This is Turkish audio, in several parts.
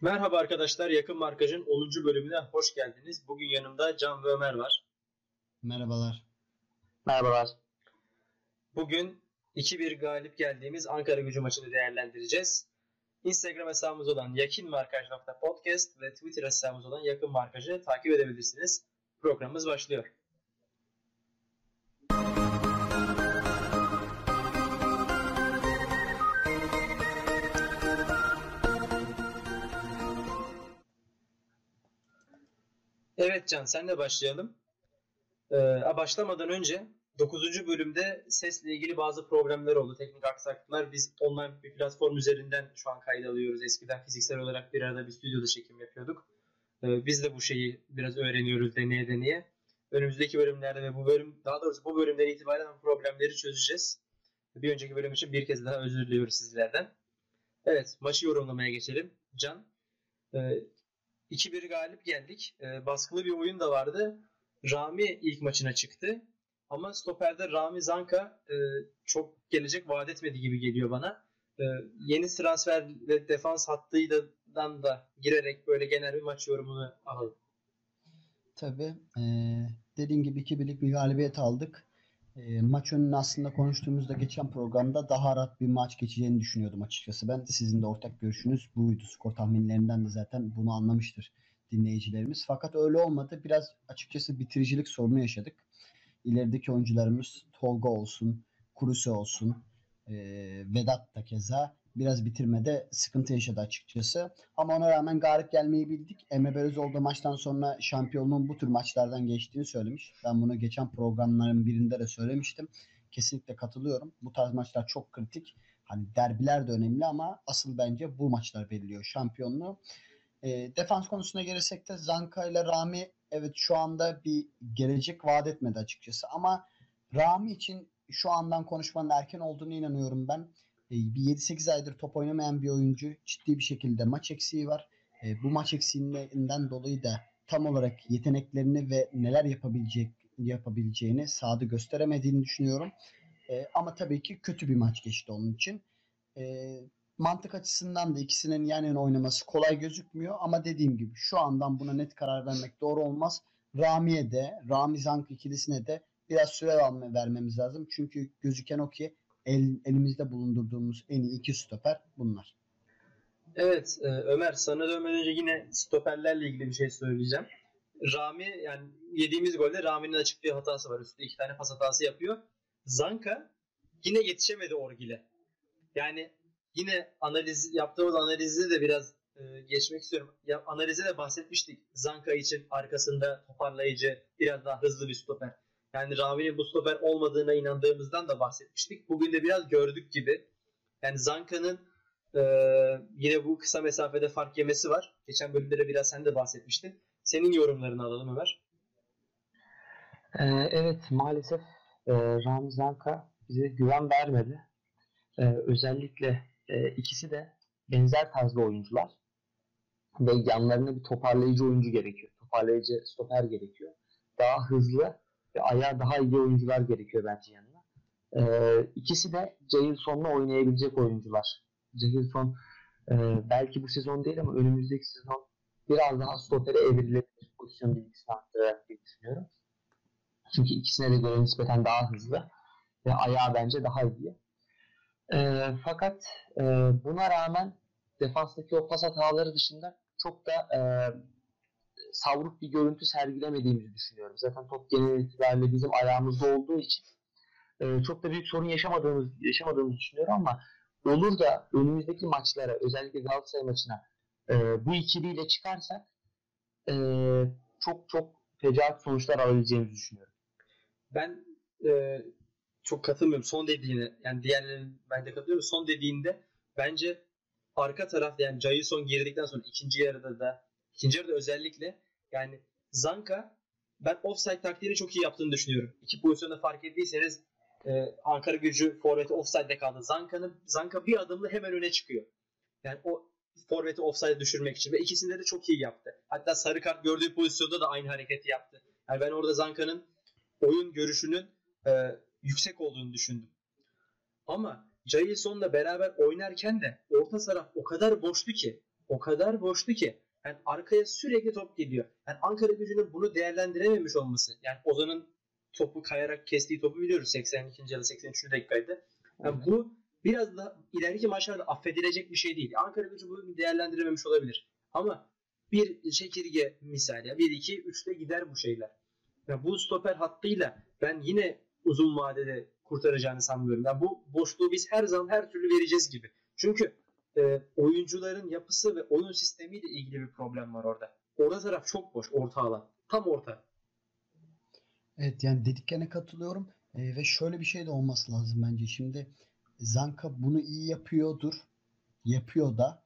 Merhaba arkadaşlar, Yakın Markaj'ın 10. bölümüne hoş geldiniz. Bugün yanımda Can ve Ömer var. Merhabalar. Merhabalar. Bugün 2-1 galip geldiğimiz Ankara gücü maçını değerlendireceğiz. Instagram hesabımız olan yakinmarkaj.podcast ve Twitter hesabımız olan Yakın Markaj'ı takip edebilirsiniz. Programımız başlıyor. Evet Can, senle başlayalım. Ee, başlamadan önce 9. bölümde sesle ilgili bazı problemler oldu. Teknik aksaklıklar. Biz online bir platform üzerinden şu an kayda alıyoruz. Eskiden fiziksel olarak bir arada bir stüdyoda çekim yapıyorduk. Ee, biz de bu şeyi biraz öğreniyoruz deneye deneye. Önümüzdeki bölümlerde ve bu bölüm, daha doğrusu bu bölümden itibaren problemleri çözeceğiz. Bir önceki bölüm için bir kez daha özür diliyoruz sizlerden. Evet, maçı yorumlamaya geçelim. Can, e, 2-1 galip geldik. E, baskılı bir oyun da vardı. Rami ilk maçına çıktı. Ama stoperde Rami Zanka e, çok gelecek vaat etmedi gibi geliyor bana. E, yeni transfer ve defans hattıyla da girerek böyle genel bir maç yorumunu alalım. Tabii. E, dediğim gibi 2-1'lik bir galibiyet aldık. E, maç önünü aslında konuştuğumuzda geçen programda daha rahat bir maç geçeceğini düşünüyordum açıkçası. Ben sizin de ortak görüşünüz buydu. Skor tahminlerinden de zaten bunu anlamıştır dinleyicilerimiz. Fakat öyle olmadı. Biraz açıkçası bitiricilik sorunu yaşadık. İlerideki oyuncularımız Tolga olsun, Kuruse olsun, e, Vedat da keza biraz bitirmede sıkıntı yaşadı açıkçası. Ama ona rağmen galip gelmeyi bildik. Emre Belözoğlu maçtan sonra şampiyonluğun bu tür maçlardan geçtiğini söylemiş. Ben bunu geçen programların birinde de söylemiştim. Kesinlikle katılıyorum. Bu tarz maçlar çok kritik. Hani derbiler de önemli ama asıl bence bu maçlar belirliyor şampiyonluğu. E, defans konusuna gelirsek de Zanka ile Rami evet şu anda bir gelecek vaat etmedi açıkçası ama Rami için şu andan konuşmanın erken olduğunu inanıyorum ben. E, bir 7-8 aydır top oynamayan bir oyuncu ciddi bir şekilde maç eksiği var. E, bu maç eksiğinden dolayı da tam olarak yeteneklerini ve neler yapabilecek yapabileceğini sahada gösteremediğini düşünüyorum. E, ama tabii ki kötü bir maç geçti onun için. Mantık açısından da ikisinin yan yana oynaması kolay gözükmüyor ama dediğim gibi şu andan buna net karar vermek doğru olmaz. Rami'ye de, Rami Zank ikilisine de biraz süre vermemiz lazım. Çünkü gözüken o ki el, elimizde bulundurduğumuz en iyi iki stoper bunlar. Evet e, Ömer sana dönmeden önce yine stoperlerle ilgili bir şey söyleyeceğim. Rami yani yediğimiz golde Rami'nin açık bir hatası var. Üstünde iki tane pas hatası yapıyor. Zanka yine yetişemedi Orgil'e. Yani yine analiz yaptığımız analizde de biraz e, geçmek istiyorum. Ya, analize de bahsetmiştik. Zanka için arkasında toparlayıcı, biraz daha hızlı bir stoper. Yani Rami'nin bu stoper olmadığına inandığımızdan da bahsetmiştik. Bugün de biraz gördük gibi. Yani Zanka'nın e, yine bu kısa mesafede fark yemesi var. Geçen bölümde de biraz sen de bahsetmiştin. Senin yorumlarını alalım Ömer. Ee, evet maalesef e, Rami Zanka bize güven vermedi. Ee, özellikle e, ikisi de benzer tarzda oyuncular ve yanlarına bir toparlayıcı oyuncu gerekiyor. Toparlayıcı stoper gerekiyor. Daha hızlı ve ayağı daha iyi oyuncular gerekiyor bence yanına. Ee, ikisi de Cahilson'la oynayabilecek oyuncular. Cahilson e, belki bu sezon değil ama önümüzdeki sezon biraz daha stopere evrilebilir pozisyon bilgisini arttırarak diye düşünüyorum. Çünkü ikisine de göre nispeten daha hızlı ve ayağı bence daha iyi. E, fakat e, buna rağmen defanstaki o pas hataları dışında çok da e, savruk bir görüntü sergilemediğimizi düşünüyorum. Zaten top genel itibariyle bizim ayağımızda olduğu için e, çok da büyük sorun yaşamadığımız yaşamadığımızı düşünüyorum ama olur da önümüzdeki maçlara özellikle Galatasaray maçına e, bu ikiliyle çıkarsak e, çok çok fecaat sonuçlar alabileceğimizi düşünüyorum. Ben e, çok katılmıyorum son dediğine. Yani diğerlerinin ben de katılıyorum. Son dediğinde bence arka taraf yani Jailson girdikten sonra ikinci yarıda da ikinci yarıda özellikle yani Zanka ben offside taktiğini çok iyi yaptığını düşünüyorum. İki pozisyonda fark ettiyseniz e, Ankara gücü forveti offside'de kaldı. Zanka'nın Zanka bir adımla hemen öne çıkıyor. Yani o forveti offside düşürmek için ve ikisinde de çok iyi yaptı. Hatta sarı kart gördüğü pozisyonda da aynı hareketi yaptı. Yani ben orada Zanka'nın oyun görüşünün e, yüksek olduğunu düşündüm. Ama Jailson'la beraber oynarken de orta taraf o kadar boştu ki o kadar boştu ki yani arkaya sürekli top gidiyor. Yani Ankara gücünün bunu değerlendirememiş olması. Yani Ozan'ın topu kayarak kestiği topu biliyoruz 82. ya da 83. dakikaydı. Yani evet. bu biraz da ileriki maçlarda affedilecek bir şey değil. Ankara gücü bunu değerlendirememiş olabilir. Ama bir çekirge misal ya 1 2 3'te gider bu şeyler. Yani bu stoper hattıyla ben yine uzun vadede kurtaracağını sanmıyorum. Yani bu boşluğu biz her zaman her türlü vereceğiz gibi. Çünkü e, oyuncuların yapısı ve oyun sistemiyle ilgili bir problem var orada. Orada taraf çok boş, orta alan. Tam orta. Evet yani dediklerine katılıyorum. E, ve şöyle bir şey de olması lazım bence. Şimdi Zanka bunu iyi yapıyordur. Yapıyor da.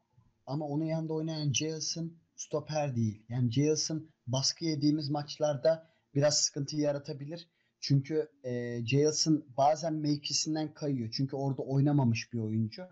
Ama onun yanında oynayan Jails'ın stoper değil. Yani Jails'ın baskı yediğimiz maçlarda biraz sıkıntı yaratabilir. Çünkü e, Jails'ın bazen mevkisinden kayıyor. Çünkü orada oynamamış bir oyuncu.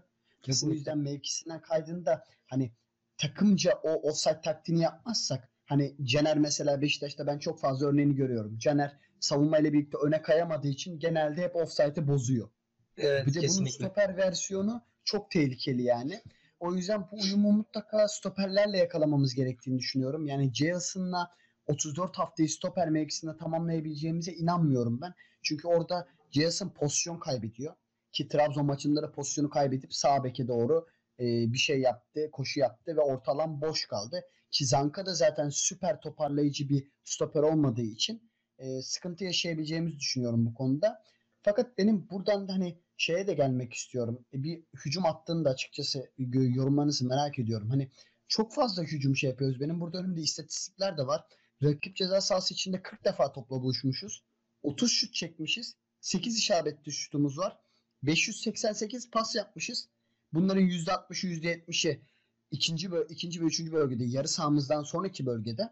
Kesinlikle. Ve bu yüzden mevkisinden kaydığında hani takımca o offside taktiğini yapmazsak hani Caner mesela Beşiktaş'ta ben çok fazla örneğini görüyorum. Caner savunmayla birlikte öne kayamadığı için genelde hep offside'ı bozuyor. Evet, bir de kesinlikle. bunun stoper versiyonu çok tehlikeli yani. O yüzden bu uyumu mutlaka stoperlerle yakalamamız gerektiğini düşünüyorum. Yani Jason'la 34 haftayı stoper mevkisinde tamamlayabileceğimize inanmıyorum ben. Çünkü orada Jason pozisyon kaybediyor. Ki Trabzon maçında da pozisyonu kaybedip sağ beke doğru e, bir şey yaptı, koşu yaptı ve ortalan boş kaldı. Ki Zanka da zaten süper toparlayıcı bir stoper olmadığı için e, sıkıntı yaşayabileceğimizi düşünüyorum bu konuda. Fakat benim buradan da hani şeye de gelmek istiyorum. E, bir hücum attığında açıkçası yorumlarınızı merak ediyorum. Hani çok fazla hücum şey yapıyoruz. Benim burada önümde istatistikler de var. Rakip ceza sahası içinde 40 defa topla buluşmuşuz. 30 şut çekmişiz. 8 işaretli şutumuz var. 588 pas yapmışız. Bunların %60'ı %70'i ikinci, ikinci ve üçüncü bölgede yarı sahamızdan sonraki bölgede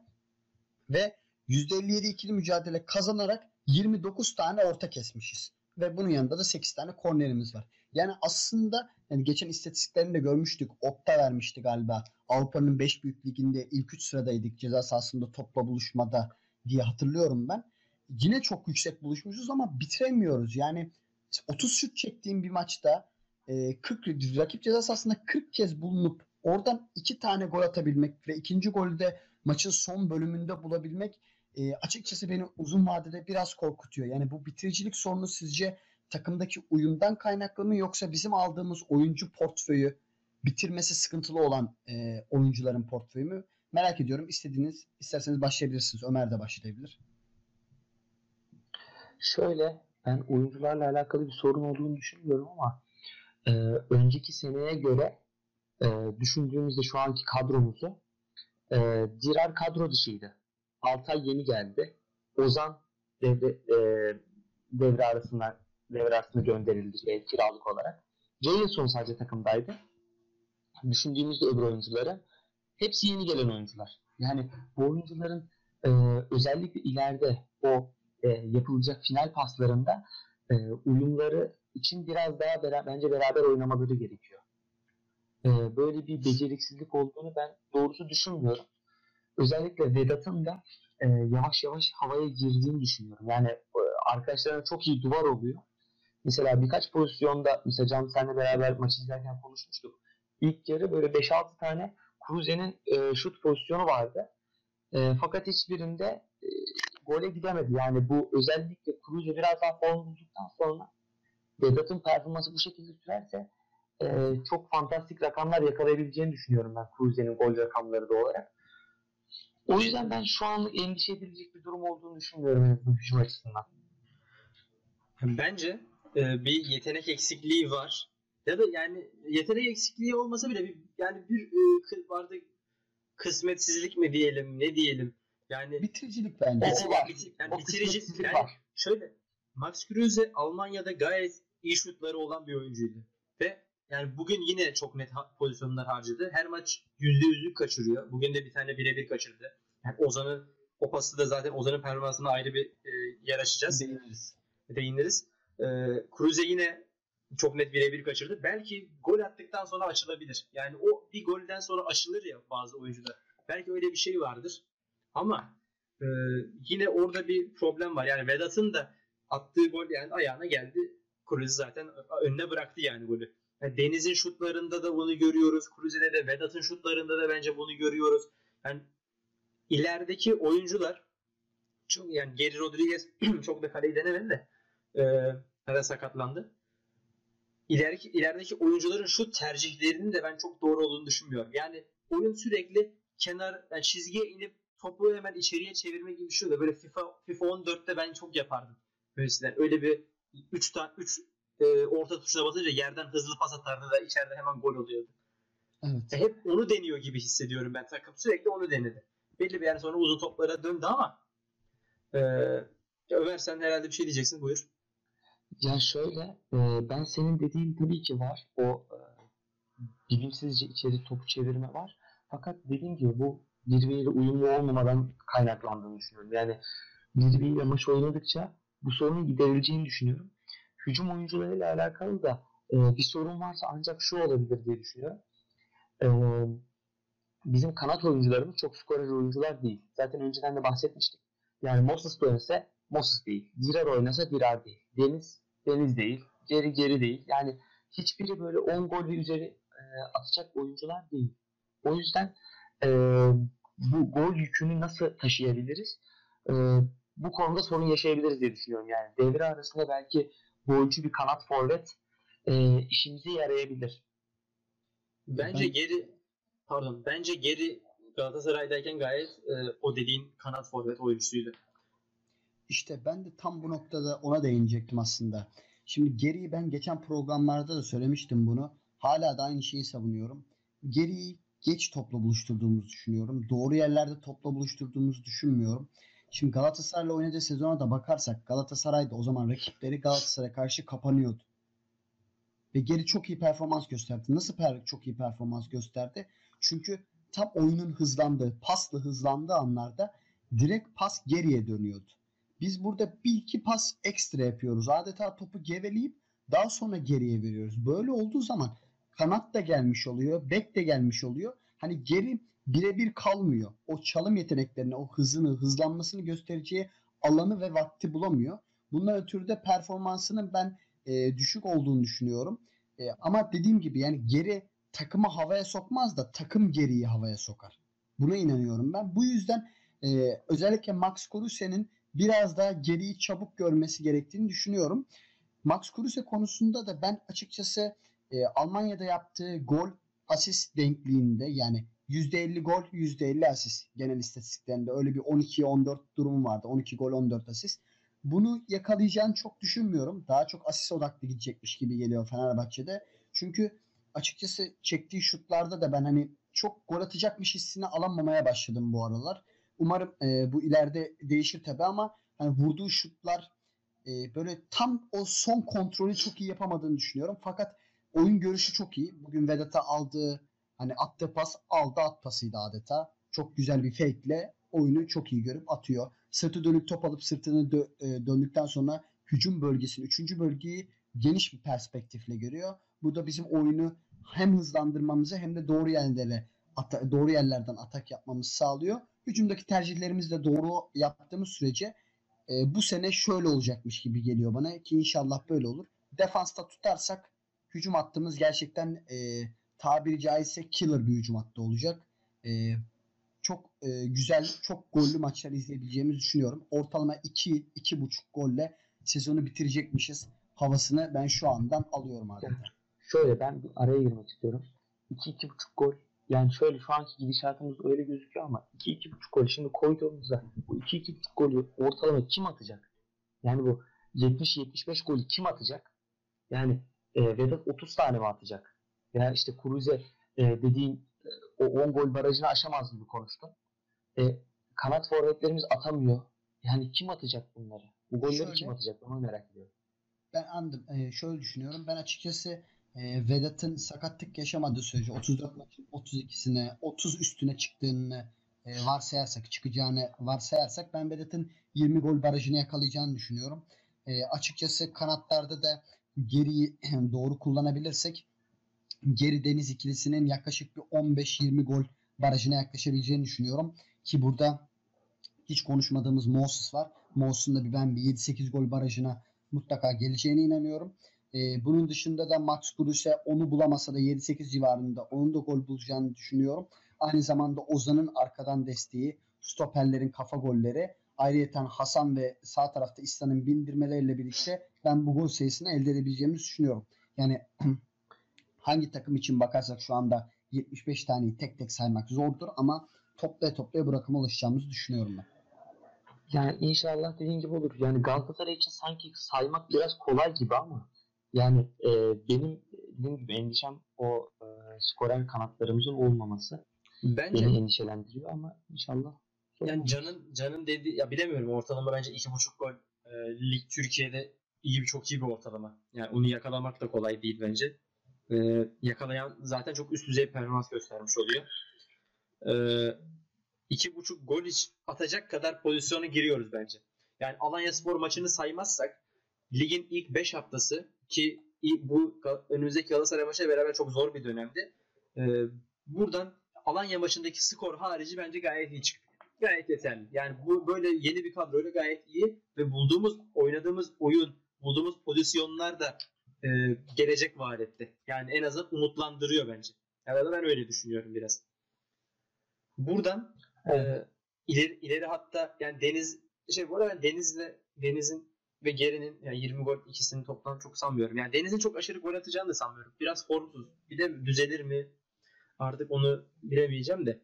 ve %57 ikili mücadele kazanarak 29 tane orta kesmişiz. Ve bunun yanında da 8 tane kornerimiz var. Yani aslında yani geçen istatistiklerini de görmüştük. Opta vermişti galiba. Avrupa'nın 5 büyük liginde ilk 3 sıradaydık ceza sahasında topla buluşmada diye hatırlıyorum ben. Yine çok yüksek buluşmuşuz ama bitiremiyoruz. Yani 30 şut çektiğim bir maçta 40 rakip ceza sahasında 40 kez bulunup oradan 2 tane gol atabilmek ve ikinci golü de maçın son bölümünde bulabilmek e, açıkçası beni uzun vadede biraz korkutuyor. Yani bu bitiricilik sorunu sizce takımdaki uyumdan kaynaklı mı yoksa bizim aldığımız oyuncu portföyü bitirmesi sıkıntılı olan e, oyuncuların portföyü mü? Merak ediyorum. İstediğiniz, isterseniz başlayabilirsiniz. Ömer de başlayabilir. Şöyle, ben oyuncularla alakalı bir sorun olduğunu düşünmüyorum ama e, önceki seneye göre e, düşündüğümüzde şu anki kadromuzu e, Dirar kadro dışıydı. Altay yeni geldi. Ozan devre, e, devre arasında devre arasında gönderildi e, kiralık olarak. Jailson sadece takımdaydı. Düşündüğümüzde öbür oyuncuları hepsi yeni gelen oyuncular. Yani bu oyuncuların e, özellikle ileride o e, yapılacak final paslarında e, uyumları için biraz daha beraber, bence beraber oynamaları gerekiyor. E, böyle bir beceriksizlik olduğunu ben doğrusu düşünmüyorum özellikle Vedat'ın da e, yavaş yavaş havaya girdiğini düşünüyorum. Yani e, arkadaşlarına çok iyi duvar oluyor. Mesela birkaç pozisyonda mesela Can senle beraber maç izlerken konuşmuştuk. İlk yarı böyle 5-6 tane Kruse'nin e, şut pozisyonu vardı. E, fakat hiçbirinde e, gole gidemedi. Yani bu özellikle Kruse biraz daha form bulduktan sonra Vedat'ın performansı bu şekilde sürerse e, çok fantastik rakamlar yakalayabileceğini düşünüyorum ben Kruse'nin gol rakamları da olarak. O yüzden ben şu an endişe edilecek bir durum olduğunu düşünmüyorum en azından hücum açısından. Bence e, bir yetenek eksikliği var. Ya da yani yetenek eksikliği olmasa bile bir, yani bir e, vardı kısmetsizlik mi diyelim ne diyelim. Yani bitiricilik bence. O, var. Bitir, yani o bitirici yani var. şöyle Max Kruse Almanya'da gayet iyi şutları olan bir oyuncuydu. Ve yani bugün yine çok net pozisyonlar harcadı. Her maç %100'lük kaçırıyor. Bugün de bir tane birebir kaçırdı. Yani Ozan'ın o pası da zaten Ozan'ın performansına ayrı bir e, yer açacağız. Değiniriz. Değiniriz. E, Cruze yine çok net birebir kaçırdı. Belki gol attıktan sonra açılabilir. Yani o bir golden sonra açılır ya bazı oyuncular. Belki öyle bir şey vardır. Ama e, yine orada bir problem var. Yani Vedat'ın da attığı gol yani ayağına geldi. Cruze zaten önüne bıraktı yani golü. Yani Deniz'in şutlarında da bunu görüyoruz. Cruze'de de Vedat'ın şutlarında da bence bunu görüyoruz. Yani ilerideki oyuncular çok yani Geri Rodriguez çok da kaleyi denemedi de e, sakatlandı. İlerideki, ilerideki oyuncuların şut tercihlerinin de ben çok doğru olduğunu düşünmüyorum. Yani oyun sürekli kenar yani çizgiye inip topu hemen içeriye çevirme gibi bir şey oluyor. Böyle FIFA FIFA 14'te ben çok yapardım. Öylesinden. Öyle bir 3 tane 3 e, orta tuşuna basınca yerden hızlı pas atardı da içeride hemen gol oluyordu. Evet. E, hep onu deniyor gibi hissediyorum ben takım. Sürekli onu denedi. Belli bir yer sonra uzun toplara döndü ama e, Ömer sen herhalde bir şey diyeceksin. Buyur. Ya şöyle e, ben senin dediğin tabii ki var. O e, bilimsizce içeri topu çevirme var. Fakat dediğim gibi bu birbiriyle uyumlu olmamadan kaynaklandığını düşünüyorum. Yani birbiriyle maç oynadıkça bu sorunun giderileceğini düşünüyorum. Hücum oyuncularıyla alakalı da e, bir sorun varsa ancak şu olabilir diye düşünüyorum. E, bizim kanat oyuncularımız çok skorer oyuncular değil. Zaten önceden de bahsetmiştik. Yani Moses oynasa Moses değil. Dirar oynasa Dirar değil. Deniz Deniz değil. Geri geri değil. Yani hiçbiri böyle 10 gol ve üzeri e, atacak oyuncular değil. O yüzden e, bu gol yükünü nasıl taşıyabiliriz? E, bu konuda sorun yaşayabiliriz diye düşünüyorum. Yani devre arasında belki golcü bir kanat forvet e, işimize yarayabilir. Bence ben... geri pardon bence geri Galatasaray'dayken gayet e, o dediğin kanat forvet oyuncusuydu. İşte ben de tam bu noktada ona değinecektim aslında. Şimdi geriyi ben geçen programlarda da söylemiştim bunu. Hala da aynı şeyi savunuyorum. Geriyi geç topla buluşturduğumuzu düşünüyorum. Doğru yerlerde topla buluşturduğumuzu düşünmüyorum. Şimdi Galatasaray'la oynadığı sezona da bakarsak Galatasaray da o zaman rakipleri Galatasaray'a karşı kapanıyordu. Ve geri çok iyi performans gösterdi. Nasıl per çok iyi performans gösterdi? Çünkü tam oyunun hızlandığı, pasla hızlandığı anlarda direkt pas geriye dönüyordu. Biz burada bir iki pas ekstra yapıyoruz. Adeta topu geveleyip daha sonra geriye veriyoruz. Böyle olduğu zaman kanat da gelmiş oluyor, bek de gelmiş oluyor. Hani geri birebir kalmıyor. O çalım yeteneklerini, o hızını, hızlanmasını göstereceği alanı ve vakti bulamıyor. Bundan ötürü de performansının ben e, düşük olduğunu düşünüyorum. E, ama dediğim gibi yani geri takımı havaya sokmaz da takım geriyi havaya sokar. Buna inanıyorum ben. Bu yüzden e, özellikle Max Kruse'nin biraz daha geriyi çabuk görmesi gerektiğini düşünüyorum. Max Kruse konusunda da ben açıkçası e, Almanya'da yaptığı gol asist denkliğinde yani %50 gol %50 asist genel istatistiklerinde öyle bir 12-14 durumu vardı. 12 gol 14 asist. Bunu yakalayacağını çok düşünmüyorum. Daha çok asist odaklı gidecekmiş gibi geliyor Fenerbahçe'de. Çünkü açıkçası çektiği şutlarda da ben hani çok gol atacakmış hissini alamamaya başladım bu aralar. Umarım e, bu ileride değişir tabi ama hani vurduğu şutlar e, böyle tam o son kontrolü çok iyi yapamadığını düşünüyorum. Fakat oyun görüşü çok iyi. Bugün Vedat'a aldığı hani attığı pas aldı at pasıydı adeta. Çok güzel bir fake oyunu çok iyi görüp atıyor. Sırtı dönük top alıp sırtını dö- e, döndükten sonra hücum bölgesini, üçüncü bölgeyi geniş bir perspektifle görüyor. Bu da bizim oyunu hem hızlandırmamızı hem de doğru yerlere doğru yerlerden atak yapmamızı sağlıyor hücumdaki tercihlerimizi de doğru yaptığımız sürece e, bu sene şöyle olacakmış gibi geliyor bana ki inşallah böyle olur. Defansta tutarsak hücum hattımız gerçekten e, tabiri caizse killer bir hücum hattı olacak. E, çok e, güzel, çok gollü maçlar izleyebileceğimizi düşünüyorum. Ortalama 2 2,5 golle sezonu bitirecekmişiz havasını ben şu andan alıyorum adeta. Şöyle ben araya girmek istiyorum. 2-2,5 gol yani şöyle şu anki gidişatımız öyle gözüküyor ama 2-2.5 gol şimdi koyduğumuzda bu 2-2.5 golü ortalama kim atacak? Yani bu 70-75 golü kim atacak? Yani e, Vedat 30 tane mi atacak? Veya işte Cruze e, dediğin e, o 10 gol barajını aşamaz gibi konuştun. E, kanat forvetlerimiz atamıyor. Yani kim atacak bunları? Bu golleri şöyle, kim atacak? Onu merak ediyorum. Ben anladım. Ee, şöyle düşünüyorum. Ben açıkçası e, Vedat'ın sakatlık yaşamadığı sürece 34 maçın 32'sine 30 üstüne çıktığını e, varsayarsak çıkacağını varsayarsak ben Vedat'ın 20 gol barajını yakalayacağını düşünüyorum. E, açıkçası kanatlarda da geriyi doğru kullanabilirsek geri deniz ikilisinin yaklaşık bir 15-20 gol barajına yaklaşabileceğini düşünüyorum. Ki burada hiç konuşmadığımız Moses var. Moses'un da bir ben bir 7-8 gol barajına mutlaka geleceğine inanıyorum. E, bunun dışında da Max Kruse onu bulamasa da 7-8 civarında onun da gol bulacağını düşünüyorum. Aynı zamanda Ozan'ın arkadan desteği, stoperlerin kafa golleri, ayrıca Hasan ve sağ tarafta İslam'ın bindirmeleriyle birlikte ben bu gol sayısını elde edebileceğimizi düşünüyorum. Yani hangi takım için bakarsak şu anda 75 taneyi tek tek saymak zordur ama toplaya toplaya bu rakama ulaşacağımızı düşünüyorum ben. Yani inşallah dediğin gibi olur. Yani Galatasaray için sanki saymak biraz kolay gibi ama yani e, benim dediğim gibi endişem o e, skorer kanatlarımızın olmaması Bence beni endişelendiriyor ama inşallah yani Can'ın Can'ın dediği ya bilemiyorum ortalama bence iki buçuk gol e, lig Türkiye'de iyi bir çok iyi bir ortalama. Yani onu yakalamak da kolay değil bence. E, yakalayan zaten çok üst düzey performans göstermiş oluyor. E, iki buçuk gol iç atacak kadar pozisyona giriyoruz bence. Yani Alanya Spor maçını saymazsak ligin ilk 5 haftası ki bu önümüzdeki Galatasaray maçıyla beraber çok zor bir dönemdi. E, buradan Alanya maçındaki skor harici bence gayet iyi çıktı. Gayet yeterli. Yani bu böyle yeni bir kadroyla gayet iyi ve bulduğumuz, oynadığımız oyun, bulduğumuz pozisyonlar da e, gelecek vaat etti. Yani en azından umutlandırıyor bence. Yani ben öyle düşünüyorum biraz. Buradan e, ileri, ileri hatta yani Deniz şey bu arada Deniz'le Deniz'in ve Geri'nin yani 20 gol ikisini toplam çok sanmıyorum. Yani Deniz'in çok aşırı gol atacağını da sanmıyorum. Biraz formsuz. Bir de düzelir mi? Artık onu bilemeyeceğim de.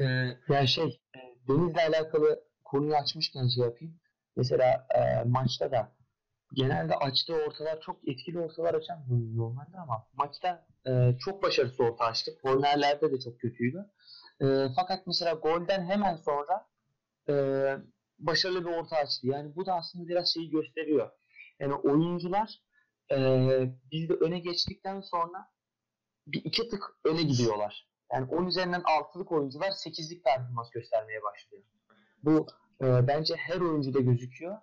Ee, yani şey e, Deniz'le alakalı konuyu açmışken şey yapayım. Mesela e, maçta da genelde açtığı ortalar çok etkili ortalar açan normalde ama maçta e, çok başarısız orta açtı. Kornerlerde de çok kötüydü. E, fakat mesela golden hemen sonra e, başarılı bir orta açtı. Yani bu da aslında biraz şeyi gösteriyor. Yani oyuncular e, biz de öne geçtikten sonra bir iki tık öne gidiyorlar. Yani 10 üzerinden 6'lık oyuncular 8'lik performans göstermeye başlıyor. Bu e, bence her oyuncuda gözüküyor.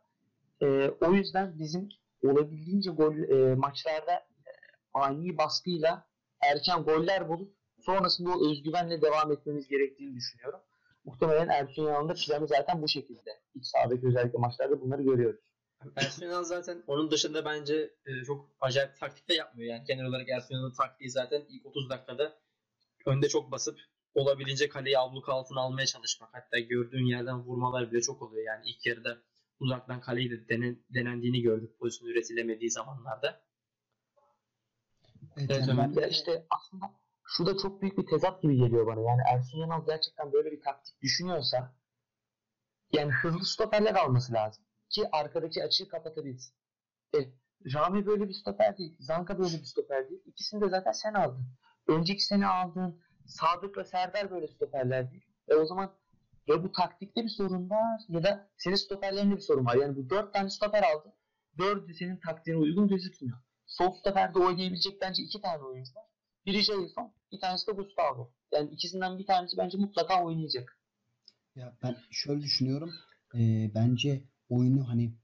E, o yüzden bizim olabildiğince gol e, maçlarda e, ani baskıyla erken goller bulup sonrasında o özgüvenle devam etmemiz gerektiğini düşünüyorum. Muhtemelen Ersun Yanal'ın planı zaten bu şekilde. İç sahadaki özellikle maçlarda bunları görüyoruz. Ersun Yanal zaten onun dışında bence e, çok acayip taktik de yapmıyor. Yani genel olarak Ersun Yanal'ın taktiği zaten ilk 30 dakikada önde çok basıp olabildiğince kaleyi abluk altına almaya çalışmak. Hatta gördüğün yerden vurmalar bile çok oluyor. Yani ilk yarıda uzaktan kaleyi de denen, denendiğini gördük pozisyon üretilemediği zamanlarda. Evet, evet yani ben de işte aslında şu da çok büyük bir tezat gibi geliyor bana. Yani Ersun Yanal gerçekten böyle bir taktik düşünüyorsa yani hızlı stoperler alması lazım. Ki arkadaki açığı kapatabilsin. E, Rami böyle bir stoper değil. Zanka böyle bir stoper değil. İkisini de zaten sen aldın. Önceki sene aldığın Sadık ve Serdar böyle stoperler değil. E o zaman ya bu taktikte bir sorun var ya da senin stoperlerinde bir sorun var. Yani bu dört tane stoper aldın. Dördü senin taktiğine uygun gözükmüyor. Sol stoperde oynayabilecek bence iki tane oyuncu var. Biri Jason, bir tanesi de Gustavo. Yani ikisinden bir tanesi bence mutlaka oynayacak. Ya ben şöyle düşünüyorum. E, bence oyunu hani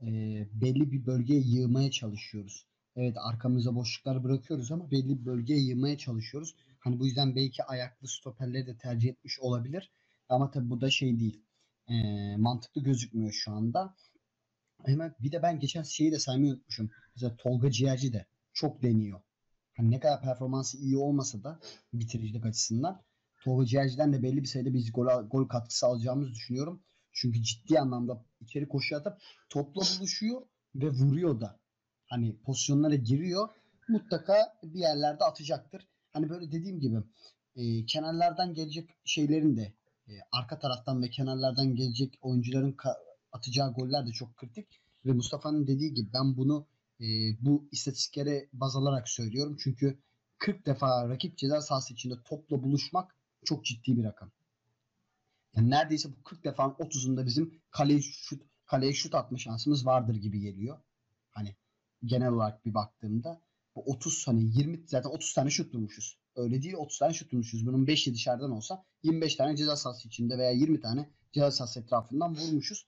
e, belli bir bölgeye yığmaya çalışıyoruz. Evet arkamıza boşluklar bırakıyoruz ama belli bir bölgeye yığmaya çalışıyoruz. Hani bu yüzden belki ayaklı stoperleri de tercih etmiş olabilir. Ama tabii bu da şey değil. E, mantıklı gözükmüyor şu anda. Hemen bir de ben geçen şeyi de saymayı unutmuşum. Mesela Tolga Ciğerci de çok deniyor. Hani ne kadar performansı iyi olmasa da bitiricilik açısından Tolga Ciğerci'den de belli bir sayıda biz gol, gol katkısı alacağımızı düşünüyorum. Çünkü ciddi anlamda içeri koşu atıp topla buluşuyor ve vuruyor da. Hani pozisyonlara giriyor. Mutlaka bir yerlerde atacaktır. Hani böyle dediğim gibi e, kenarlardan gelecek şeylerin de e, arka taraftan ve kenarlardan gelecek oyuncuların atacağı goller de çok kritik. Ve Mustafa'nın dediği gibi ben bunu e, bu istatistiklere baz alarak söylüyorum. Çünkü 40 defa rakip ceza sahası içinde topla buluşmak çok ciddi bir rakam. Yani neredeyse bu 40 defanın 30'unda bizim kaleye şut kaleye şut atma şansımız vardır gibi geliyor. Hani genel olarak bir baktığımda bu 30 hani 20 zaten 30 tane şut bulmuşuz. Öyle değil 30 tane şut bulmuşuz. Bunun 5'i dışarıdan olsa 25 tane ceza sahası içinde veya 20 tane ceza sahası etrafından vurmuşuz.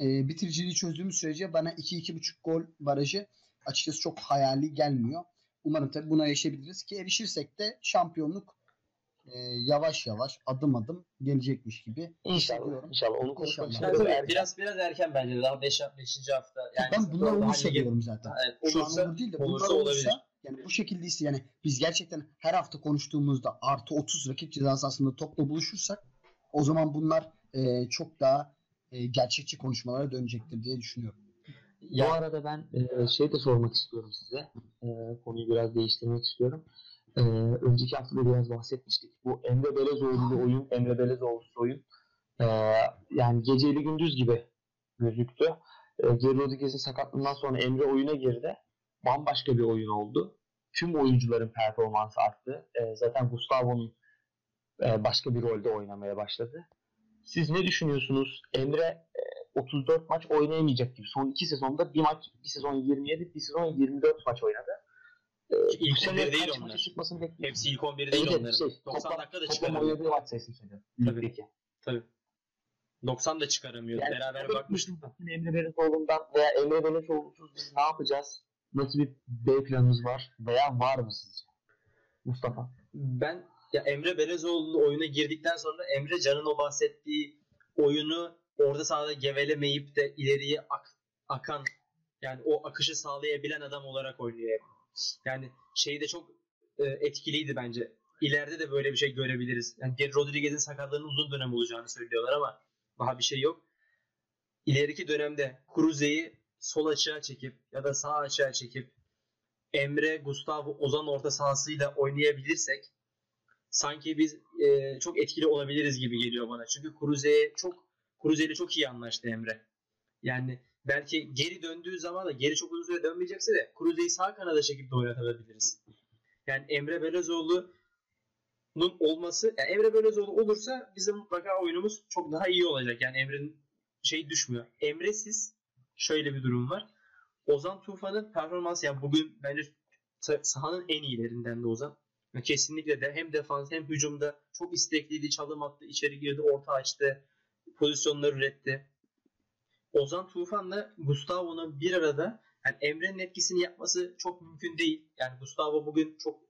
E, bitiriciliği çözdüğümüz sürece bana 2-2,5 gol barajı açıkçası çok hayali gelmiyor. Umarım tabii buna erişebiliriz ki erişirsek de şampiyonluk e, yavaş yavaş adım adım gelecekmiş gibi İnşallah. hissediyorum. İnşallah. Onu konuşmak İnşallah. için Yani biraz erken. biraz biraz erken bence de daha 5 5. hafta. Yani ben bunlar olursa diyorum zaten. Evet, Şu an olursa, olur değil de bunlar olursa olursa olabilir. yani bu şekilde ise yani biz gerçekten her hafta konuştuğumuzda artı 30 rakip cezası aslında topla buluşursak o zaman bunlar e, çok daha e, gerçekçi konuşmalara dönecektir diye düşünüyorum. Bu arada ben e, şey de sormak istiyorum size. E, konuyu biraz değiştirmek istiyorum. E, önceki hafta da biraz bahsetmiştik. Bu Emre Belezoğlu'lu oyun, Emre Belezoğlu'su oyun. E, yani geceyle gündüz gibi gözüktü. E, Geri Rodriguez'in sakatlığından sonra Emre oyuna girdi. Bambaşka bir oyun oldu. Tüm oyuncuların performansı arttı. E, zaten Gustavo'nun e, başka bir rolde oynamaya başladı. Siz ne düşünüyorsunuz? Emre 34 maç oynayamayacak gibi. Son iki sezonda bir maç, bir sezon 27, bir sezon 24 maç oynadı. Ee, İlk bu sene 11 değil onlar. çıkmasını bekliyoruz. Hepsi ilk 11 değil Evet, onların. şey, 90 toplam- dakika da toplam çıkaramıyor. oynadığı maç sayısını söylüyorum. Tabii. Ligdeki. Tabii. 90 da çıkaramıyor. Yani Beraber bizim Emre Belezoğlu'ndan veya Emre Belezoğlu'suz biz ne yapacağız? Nasıl bir B planımız var veya var mı sizce? Mustafa. Ben ya Emre Belezoğlu oyuna girdikten sonra Emre Can'ın o bahsettiği oyunu orada sahada gevelemeyip de ileriye ak- akan yani o akışı sağlayabilen adam olarak oynuyor. Yani şey de çok e, etkiliydi bence. İleride de böyle bir şey görebiliriz. Yani Geri Rodriguez'in sakatlığının uzun dönem olacağını söylüyorlar ama daha bir şey yok. İleriki dönemde Cruze'yi sol açığa çekip ya da sağ açığa çekip Emre, Gustavo, Ozan orta sahasıyla oynayabilirsek sanki biz e, çok etkili olabiliriz gibi geliyor bana. Çünkü Cruze'ye çok Cruze'yle çok iyi anlaştı Emre. Yani belki geri döndüğü zaman da geri çok uzun süre dönmeyecekse de Cruze'yi sağ kanada çekip de oynatabiliriz. Yani Emre Belözoğlu'nun olması, yani Emre Belözoğlu olursa bizim mutlaka oyunumuz çok daha iyi olacak. Yani Emre'nin şey düşmüyor. Emre'siz şöyle bir durum var. Ozan Tufan'ın performansı yani bugün bence sa- sahanın en iyilerinden de Ozan. Kesinlikle de hem defans hem hücumda çok istekliydi. Çalım attı, içeri girdi, orta açtı. Pozisyonları üretti. Ozan Tufan'la Gustavo'nun bir arada yani Emre'nin etkisini yapması çok mümkün değil. Yani Gustavo bugün çok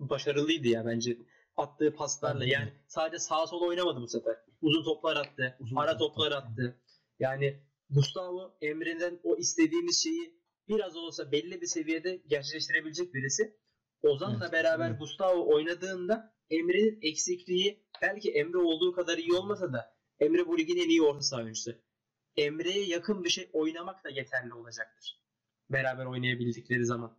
başarılıydı ya bence. Attığı paslarla yani sadece sağa sola oynamadı bu sefer. Uzun toplar attı, Uzun ara top toplar attı. attı. Yani Gustavo Emre'den o istediğimiz şeyi biraz olsa belli bir seviyede gerçekleştirebilecek birisi. Ozan'la Evet, beraber evet. Gustavo oynadığında Emre'nin eksikliği belki Emre olduğu kadar iyi olmasa da Emre bu ligin en iyi orta saha oyuncusu. Emre'ye yakın bir şey oynamak da yeterli olacaktır. Beraber oynayabildikleri zaman.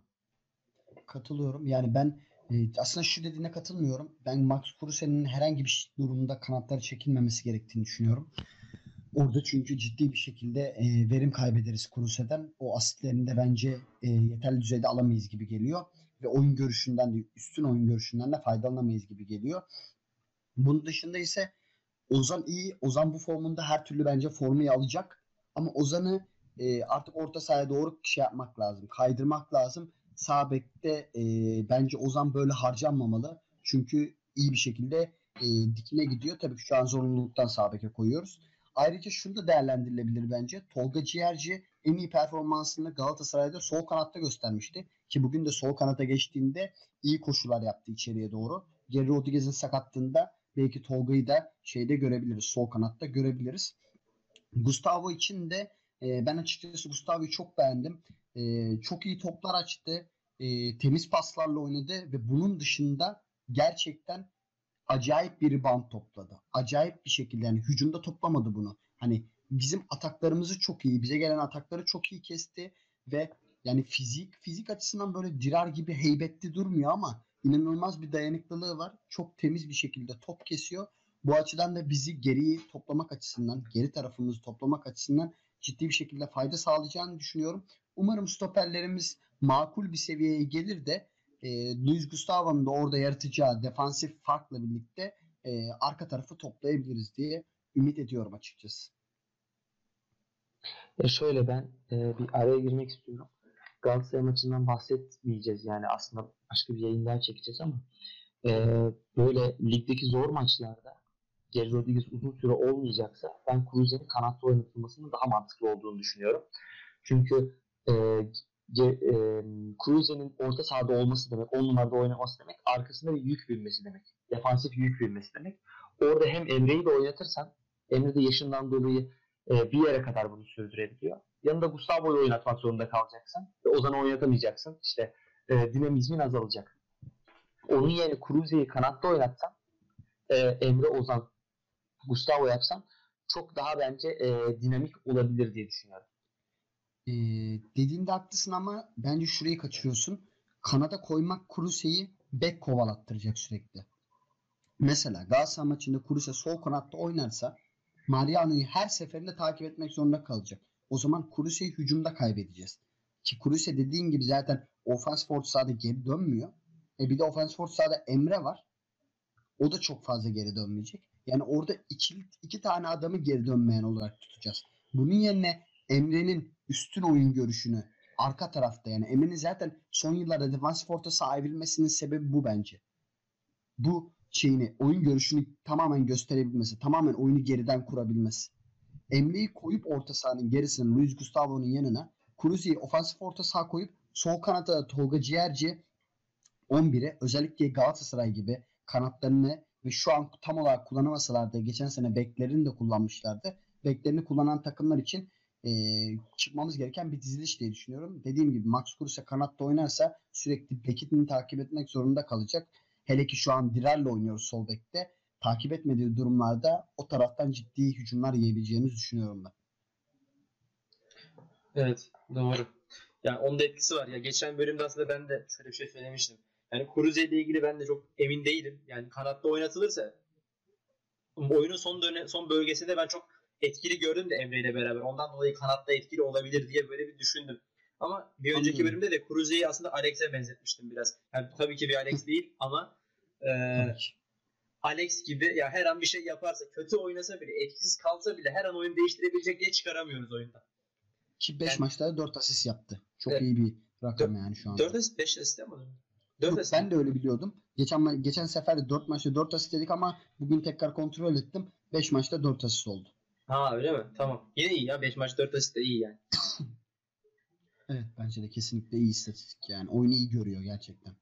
Katılıyorum. Yani ben e, aslında şu dediğine katılmıyorum. Ben Max Kruse'nin herhangi bir durumda kanatları çekilmemesi gerektiğini düşünüyorum. Orada çünkü ciddi bir şekilde e, verim kaybederiz Kruse'den. O asitlerini de bence e, yeterli düzeyde alamayız gibi geliyor. Ve oyun görüşünden de üstün oyun görüşünden de faydalanamayız gibi geliyor. Bunun dışında ise Ozan iyi. Ozan bu formunda her türlü bence formayı alacak. Ama Ozan'ı e, artık orta sahaya doğru şey yapmak lazım. Kaydırmak lazım. Sağ bekte e, bence Ozan böyle harcanmamalı. Çünkü iyi bir şekilde e, dikine gidiyor. Tabii ki şu an zorunluluktan sağ beke koyuyoruz. Ayrıca şunu da değerlendirilebilir bence. Tolga Ciğerci en iyi performansını Galatasaray'da sol kanatta göstermişti. Ki bugün de sol kanata geçtiğinde iyi koşular yaptı içeriye doğru. Geri Rodriguez'in sakatlığında belki Tolga'yı da şeyde görebiliriz. Sol kanatta görebiliriz. Gustavo için de e, ben açıkçası Gustavo'yu çok beğendim. E, çok iyi toplar açtı. E, temiz paslarla oynadı ve bunun dışında gerçekten acayip bir rebound topladı. Acayip bir şekilde yani hücumda toplamadı bunu. Hani bizim ataklarımızı çok iyi, bize gelen atakları çok iyi kesti ve yani fizik fizik açısından böyle dirar gibi heybetli durmuyor ama inanılmaz bir dayanıklılığı var. Çok temiz bir şekilde top kesiyor. Bu açıdan da bizi geriyi toplamak açısından, geri tarafımızı toplamak açısından ciddi bir şekilde fayda sağlayacağını düşünüyorum. Umarım stoperlerimiz makul bir seviyeye gelir de e, Luis Gustavo'nun da orada yaratacağı defansif farkla birlikte e, arka tarafı toplayabiliriz diye ümit ediyorum açıkçası. Ya şöyle ben e, bir araya girmek istiyorum. Galatasaray maçından bahsetmeyeceğiz yani aslında başka bir yayın daha çekeceğiz ama e, böyle ligdeki zor maçlarda Geri Rodriguez uzun süre olmayacaksa ben Cruze'nin kanatta oynatılmasının daha mantıklı olduğunu düşünüyorum. Çünkü e, e, Cruze'nin orta sahada olması demek, on numarada oynaması demek, arkasında bir yük binmesi demek. Defansif yük binmesi demek. Orada hem Emre'yi de oynatırsan, Emre de yaşından dolayı e, bir yere kadar bunu sürdürebiliyor. Yanında Gustavo'yu oynatmak zorunda kalacaksın. Ve Ozan'ı oynatamayacaksın. İşte e, dinamizmin azalacak. Onun yerine Cruze'yi kanatta oynatsan, e, Emre Ozan, Gustavo yapsan çok daha bence e, dinamik olabilir diye düşünüyorum. Ee, dediğinde haklısın ama bence şurayı kaçırıyorsun. Kanada koymak Kuruse'yi bek kovalattıracak sürekli. Mesela Galatasaray maçında Kuruse sol kanatta oynarsa Mariano'yu her seferinde takip etmek zorunda kalacak. O zaman Kuruse'yi hücumda kaybedeceğiz. Ki Kuruse dediğin gibi zaten ofans orta sahada geri dönmüyor. E bir de ofans orta sahada Emre var. O da çok fazla geri dönmeyecek. Yani orada iki, iki tane adamı geri dönmeyen olarak tutacağız. Bunun yerine Emre'nin üstün oyun görüşünü arka tarafta yani Emre'nin zaten son yıllarda defansif orta saha evrilmesinin sebebi bu bence. Bu şeyini, oyun görüşünü tamamen gösterebilmesi, tamamen oyunu geriden kurabilmesi. Emre'yi koyup orta sahanın gerisine Luis Gustavo'nun yanına Cruzi'yi ofansif orta saha koyup sol kanatta da Tolga Ciğerci 11'e özellikle Galatasaray gibi kanatlarını ve şu an tam olarak kullanamasalar da geçen sene beklerini de kullanmışlardı. Beklerini kullanan takımlar için e, çıkmamız gereken bir diziliş diye düşünüyorum. Dediğim gibi Max Kruse kanatta oynarsa sürekli bekini takip etmek zorunda kalacak. Hele ki şu an Direr'le oynuyoruz sol bekte. Takip etmediği durumlarda o taraftan ciddi hücumlar yiyebileceğimizi düşünüyorum ben. Evet doğru. Yani onun da etkisi var. Ya geçen bölümde aslında ben de şöyle bir şey söylemiştim. Yani Kuruze ile ilgili ben de çok emin değilim. Yani kanatta oynatılırsa oyunun son dönem, son bölgesinde ben çok etkili gördüm de Emre ile beraber. Ondan dolayı kanatta etkili olabilir diye böyle bir düşündüm. Ama bir önceki Anladım. bölümde de Kuruze'yi aslında Alex'e benzetmiştim biraz. Yani tabii ki bir Alex değil ama e. Alex gibi ya her an bir şey yaparsa, kötü oynasa bile, etkisiz kalsa bile her an oyun değiştirebilecek diye çıkaramıyoruz oyundan. Ki 5 Yani- maçta 4 asist yaptı. Çok Evet. iyi bir rakam yani şu anda. 4 asist, 5 asist mı? 4 Yok, asist. ben de öyle biliyordum. Geçen geçen sefer de 4 maçta 4 asist dedik ama bugün tekrar kontrol ettim. 5 maçta 4 asist oldu. Ha öyle mi? Tamam. Yine iyi ya. 5 maç 4 asist de iyi yani. Evet bence de kesinlikle iyi istatistik yani. Oyunu iyi görüyor gerçekten.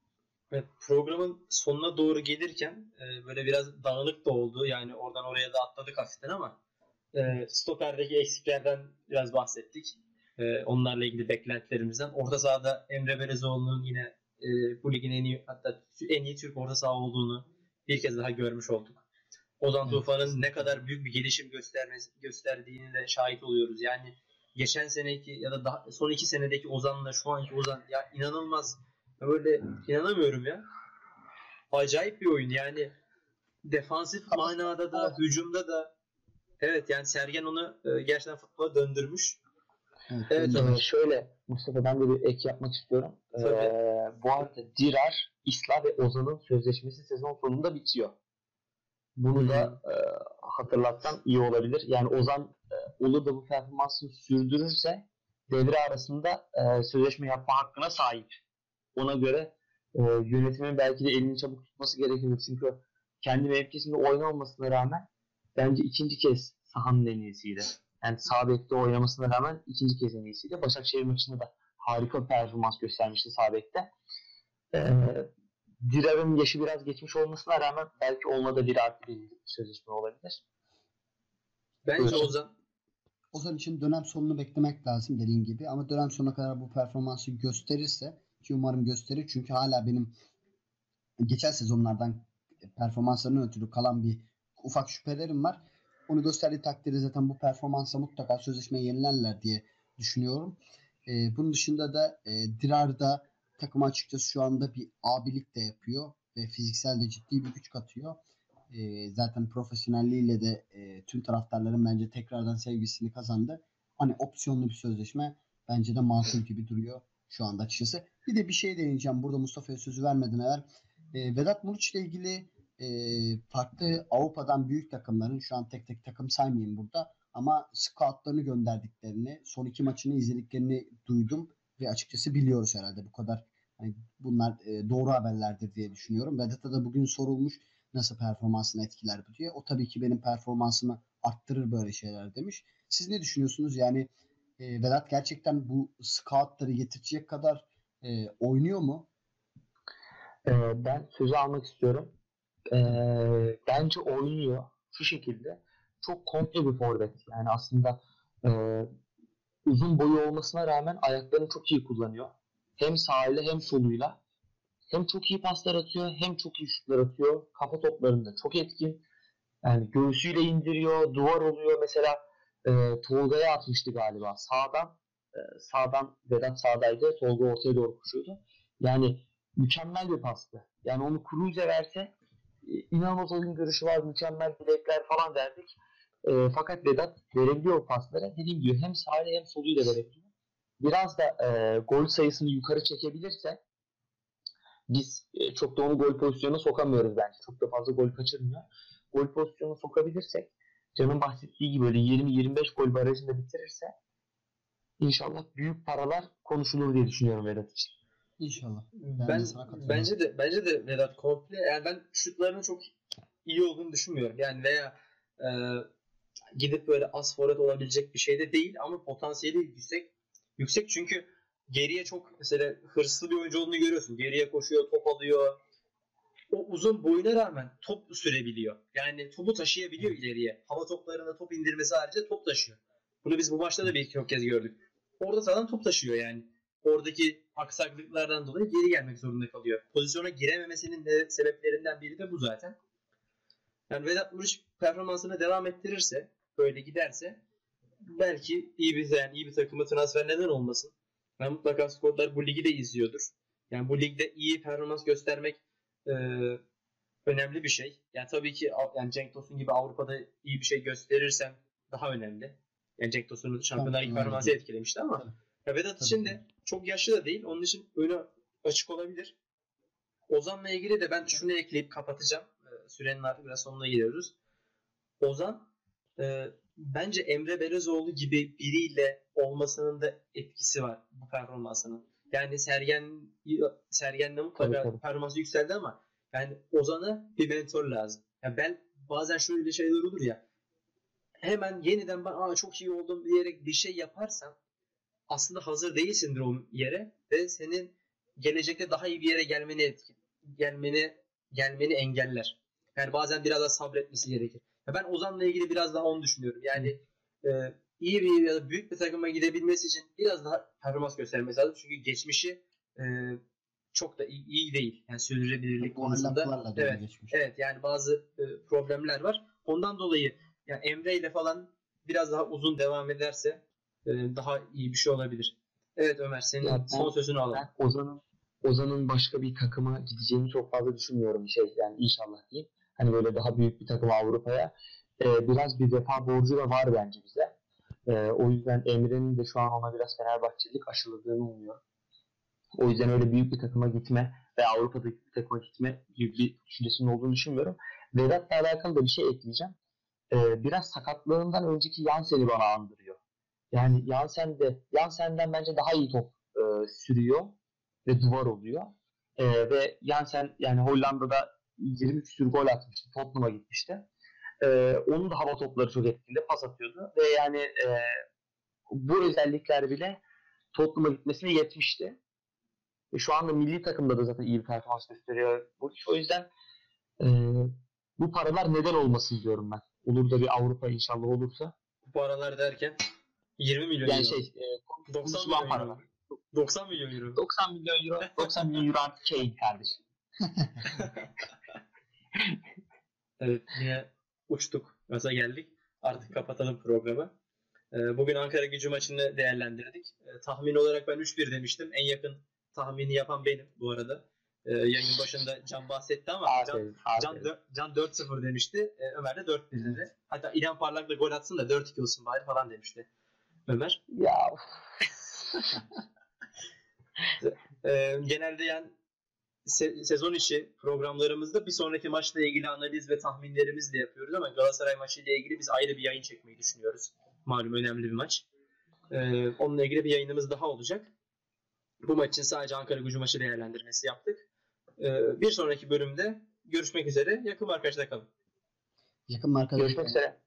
Evet, programın sonuna doğru gelirken e, böyle biraz dağınık da oldu. Yani oradan oraya da atladık hafiften ama e, stoperdeki eksiklerden biraz bahsettik. E, onlarla ilgili beklentilerimizden. Orta sahada Emre Belezoğlu'nun yine e, bu ligin en iyi hatta en iyi Türk orta saha olduğunu bir kez daha görmüş olduk. Ozan Tufan'ın ne kadar büyük bir gelişim göstermesi, gösterdiğini de şahit oluyoruz. Yani geçen seneki ya da daha, son iki senedeki Ozan'la şu anki Ozan ya inanılmaz. Ya Böyle inanamıyorum ya. Acayip bir oyun yani. Defansif manada da, hücumda da evet yani Sergen onu e, gerçekten futbola döndürmüş. Evet, Evet. Ee, şöyle Mustafa ben de bir ek yapmak istiyorum. Ee, bu arada Dirar, İsla ve Ozan'ın sözleşmesi sezon sonunda bitiyor. Bunu da e, hatırlatsam iyi olabilir. Yani Ozan e, olur da bu performansını sürdürürse devre arasında e, sözleşme yapma hakkına sahip. Ona göre e, yönetimin belki de elini çabuk tutması gerekiyor. Çünkü kendi mevkisinde oynamamasına rağmen bence ikinci kez sahanın en iyisiydi. Yani sağ bekte oynamasına rağmen ikinci kez en iyisiydi. Başakşehir maçında da harika bir performans göstermişti sağ bekte. Ee, Dirar'ın yaşı biraz geçmiş olmasına rağmen belki olmadı bir artı bir sözleşme olabilir. Bence Evet. Ozan Ozan için dönem sonunu beklemek lazım dediğin gibi. Ama dönem sonuna kadar bu performansı gösterirse ki umarım gösterir. Çünkü hala benim geçen sezonlardan performanslarının ötürü kalan bir ufak şüphelerim var. Onu gösterdiği takdirde zaten bu performansa mutlaka sözleşmeyi yenilerler diye düşünüyorum. Ee, bunun dışında da e, Dirar da takıma açıkçası şu anda bir abilik de yapıyor ve fiziksel de ciddi bir güç katıyor. Ee, zaten profesyonelliğiyle de e, tüm taraftarların bence tekrardan sevgisini kazandı. Hani opsiyonlu bir sözleşme bence de makul gibi duruyor şu anda açıkçası. Bir de bir şey değineceğim burada Mustafa'ya sözü vermeden evvel. E, Vedat Muriç ile ilgili e, farklı Avrupa'dan büyük takımların şu an tek tek takım saymayayım burada ama scoutlarını gönderdiklerini, son iki maçını izlediklerini duydum ve açıkçası biliyoruz herhalde bu kadar. Hani bunlar e, doğru haberlerdir diye düşünüyorum. Vedat'a da bugün sorulmuş nasıl performansını etkiler bu diye. O tabii ki benim performansımı arttırır böyle şeyler demiş. Siz ne düşünüyorsunuz? Yani e, Vedat gerçekten bu scoutları getirecek kadar e, oynuyor mu? E, ben sözü almak istiyorum. E, bence oynuyor şu şekilde. Çok komple bir forvet. Yani aslında e, uzun boyu olmasına rağmen ayaklarını çok iyi kullanıyor. Hem sağıyla hem soluyla. Hem çok iyi paslar atıyor hem çok iyi şutlar atıyor. Kafa toplarında çok etkin. Yani göğsüyle indiriyor, duvar oluyor. Mesela e, Tolga'ya atmıştı galiba. Sağdan sağdan Vedat sağdaydı. Tolga ortaya doğru koşuyordu. Yani mükemmel bir pastı. Yani onu Cruz'e verse e, inanılmaz oyun görüşü var, mükemmel bilekler falan derdik. E, fakat Vedat verebiliyor pasları. Dediğim gibi hem sağıyla hem soluyla verebiliyor. Biraz da e, gol sayısını yukarı çekebilirse biz e, çok da onu gol pozisyonuna sokamıyoruz bence. Çok da fazla gol kaçırmıyor. Gol pozisyonuna sokabilirsek Can'ın bahsettiği gibi böyle 20-25 gol barajında bitirirse inşallah büyük paralar konuşulur diye düşünüyorum Vedat için. İnşallah. Ben, ben bence de bence de Vedat komple yani ben şutlarının çok iyi olduğunu düşünmüyorum. Yani veya e, gidip böyle az forvet olabilecek bir şey de değil ama potansiyeli yüksek. Yüksek çünkü geriye çok mesela hırslı bir oyuncu olduğunu görüyorsun. Geriye koşuyor, top alıyor. O uzun boyuna rağmen top sürebiliyor. Yani topu taşıyabiliyor ileriye. Hava toplarında top indirmesi harici top taşıyor. Bunu biz bu maçta da bir çok kez gördük. Orada sağdan top taşıyor yani. Oradaki aksaklıklardan dolayı geri gelmek zorunda kalıyor. Pozisyona girememesinin de sebeplerinden biri de bu zaten. Yani Vedat Muriç performansını devam ettirirse, böyle giderse belki iyi bir yani iyi bir takımı transfer neden olmasın. Ben mutlaka skorlar bu ligi de izliyordur. Yani bu ligde iyi performans göstermek e, önemli bir şey. Yani tabii ki yani Cenk Tosun gibi Avrupa'da iyi bir şey gösterirsem daha önemli. Yani Cenk Tosun'un Şampiyonlar Ligi performansı etkilemişti ama ya Vedat için de çok yaşlı da değil. Onun için öyle açık olabilir. Ozan'la ilgili de ben şunu ekleyip kapatacağım. Sürenin artık biraz sonuna geliyoruz. Ozan e, bence Emre Belezoğlu gibi biriyle olmasının da etkisi var bu performansının. Yani Sergen Sergen'le mutlaka performansı yükseldi ama yani Ozan'a bir mentor lazım. Yani ben bazen şöyle şeyler olur ya hemen yeniden ben Aa, çok iyi oldum diyerek bir şey yaparsan aslında hazır değilsindir o yere ve senin gelecekte daha iyi bir yere gelmeni etkin, gelmeni gelmeni engeller. Yani bazen biraz daha sabretmesi gerekir. Ya ben Ozan'la ilgili biraz daha onu düşünüyorum. Yani e, iyi bir ya da büyük bir takıma gidebilmesi için biraz daha performans göstermesi lazım. Çünkü geçmişi e, çok da iyi, iyi değil. Yani sürdürülebilirlik konusunda. Evet, geçmiş. evet yani bazı e, problemler var. Ondan dolayı yani Emre ile falan biraz daha uzun devam ederse e, daha iyi bir şey olabilir. Evet Ömer senin ya ben, son sözünü alalım. Ben Ozan'ın Ozan'ın başka bir takıma gideceğini çok fazla düşünmüyorum. Şey yani inşallah diyeyim. Hani böyle daha büyük bir takım Avrupa'ya. E, biraz bir vefa borcu da var bence bize. E, o yüzden Emre'nin de şu an ona biraz Fenerbahçelik aşıladığını umuyorum. O yüzden öyle büyük bir takıma gitme ve Avrupa'daki bir takıma gitme gibi bir düşüncesinin olduğunu düşünmüyorum. Vedat'la alakalı da bir şey ekleyeceğim. E, biraz sakatlığından önceki Yansen'i bana andırıyor. Yani Yansen de Yansen'den bence daha iyi top e, sürüyor ve duvar oluyor. E, ve Yansen yani Hollanda'da 23 sürü gol atmıştı. Tottenham'a gitmişti. E, onun da hava topları çok etkili. Pas atıyordu. Ve yani e, bu özellikler bile Tottenham'a gitmesine yetmişti. Ve şu anda milli takımda da zaten iyi bir performans gösteriyor. Bu O yüzden e, bu paralar neden olmasın diyorum ben. Olur da bir Avrupa inşallah olursa. Bu paralar derken 20 milyon yani euro. şey e, 90 milyon paralar. 90 milyon euro. 90 milyon euro. 90 milyon euro artık Kane kardeşim. evet yine uçtuk. Gaza geldik. Artık kapatalım programı. Ee, bugün Ankara gücü maçını değerlendirdik. Ee, tahmin olarak ben 3-1 demiştim. En yakın tahmini yapan benim bu arada. Ee, yayın başında Can bahsetti ama aferin, Can, aferin. Can, Can 4-0 demişti. Ömer de 4-1 dedi. Hatta İlhan Parlak da gol atsın da 4-2 olsun bari falan demişti. Ömer. Ya e, genelde yani se- sezon içi programlarımızda bir sonraki maçla ilgili analiz ve tahminlerimizi de yapıyoruz ama Galatasaray maçı ile ilgili biz ayrı bir yayın çekmeyi düşünüyoruz. Malum önemli bir maç. E, onunla ilgili bir yayınımız daha olacak. Bu maç için sadece Ankara gücü maçı değerlendirmesi yaptık. E, bir sonraki bölümde görüşmek üzere. Yakın arkadaşlar kalın. Yakın arkadaşlar. Görüşmek üzere.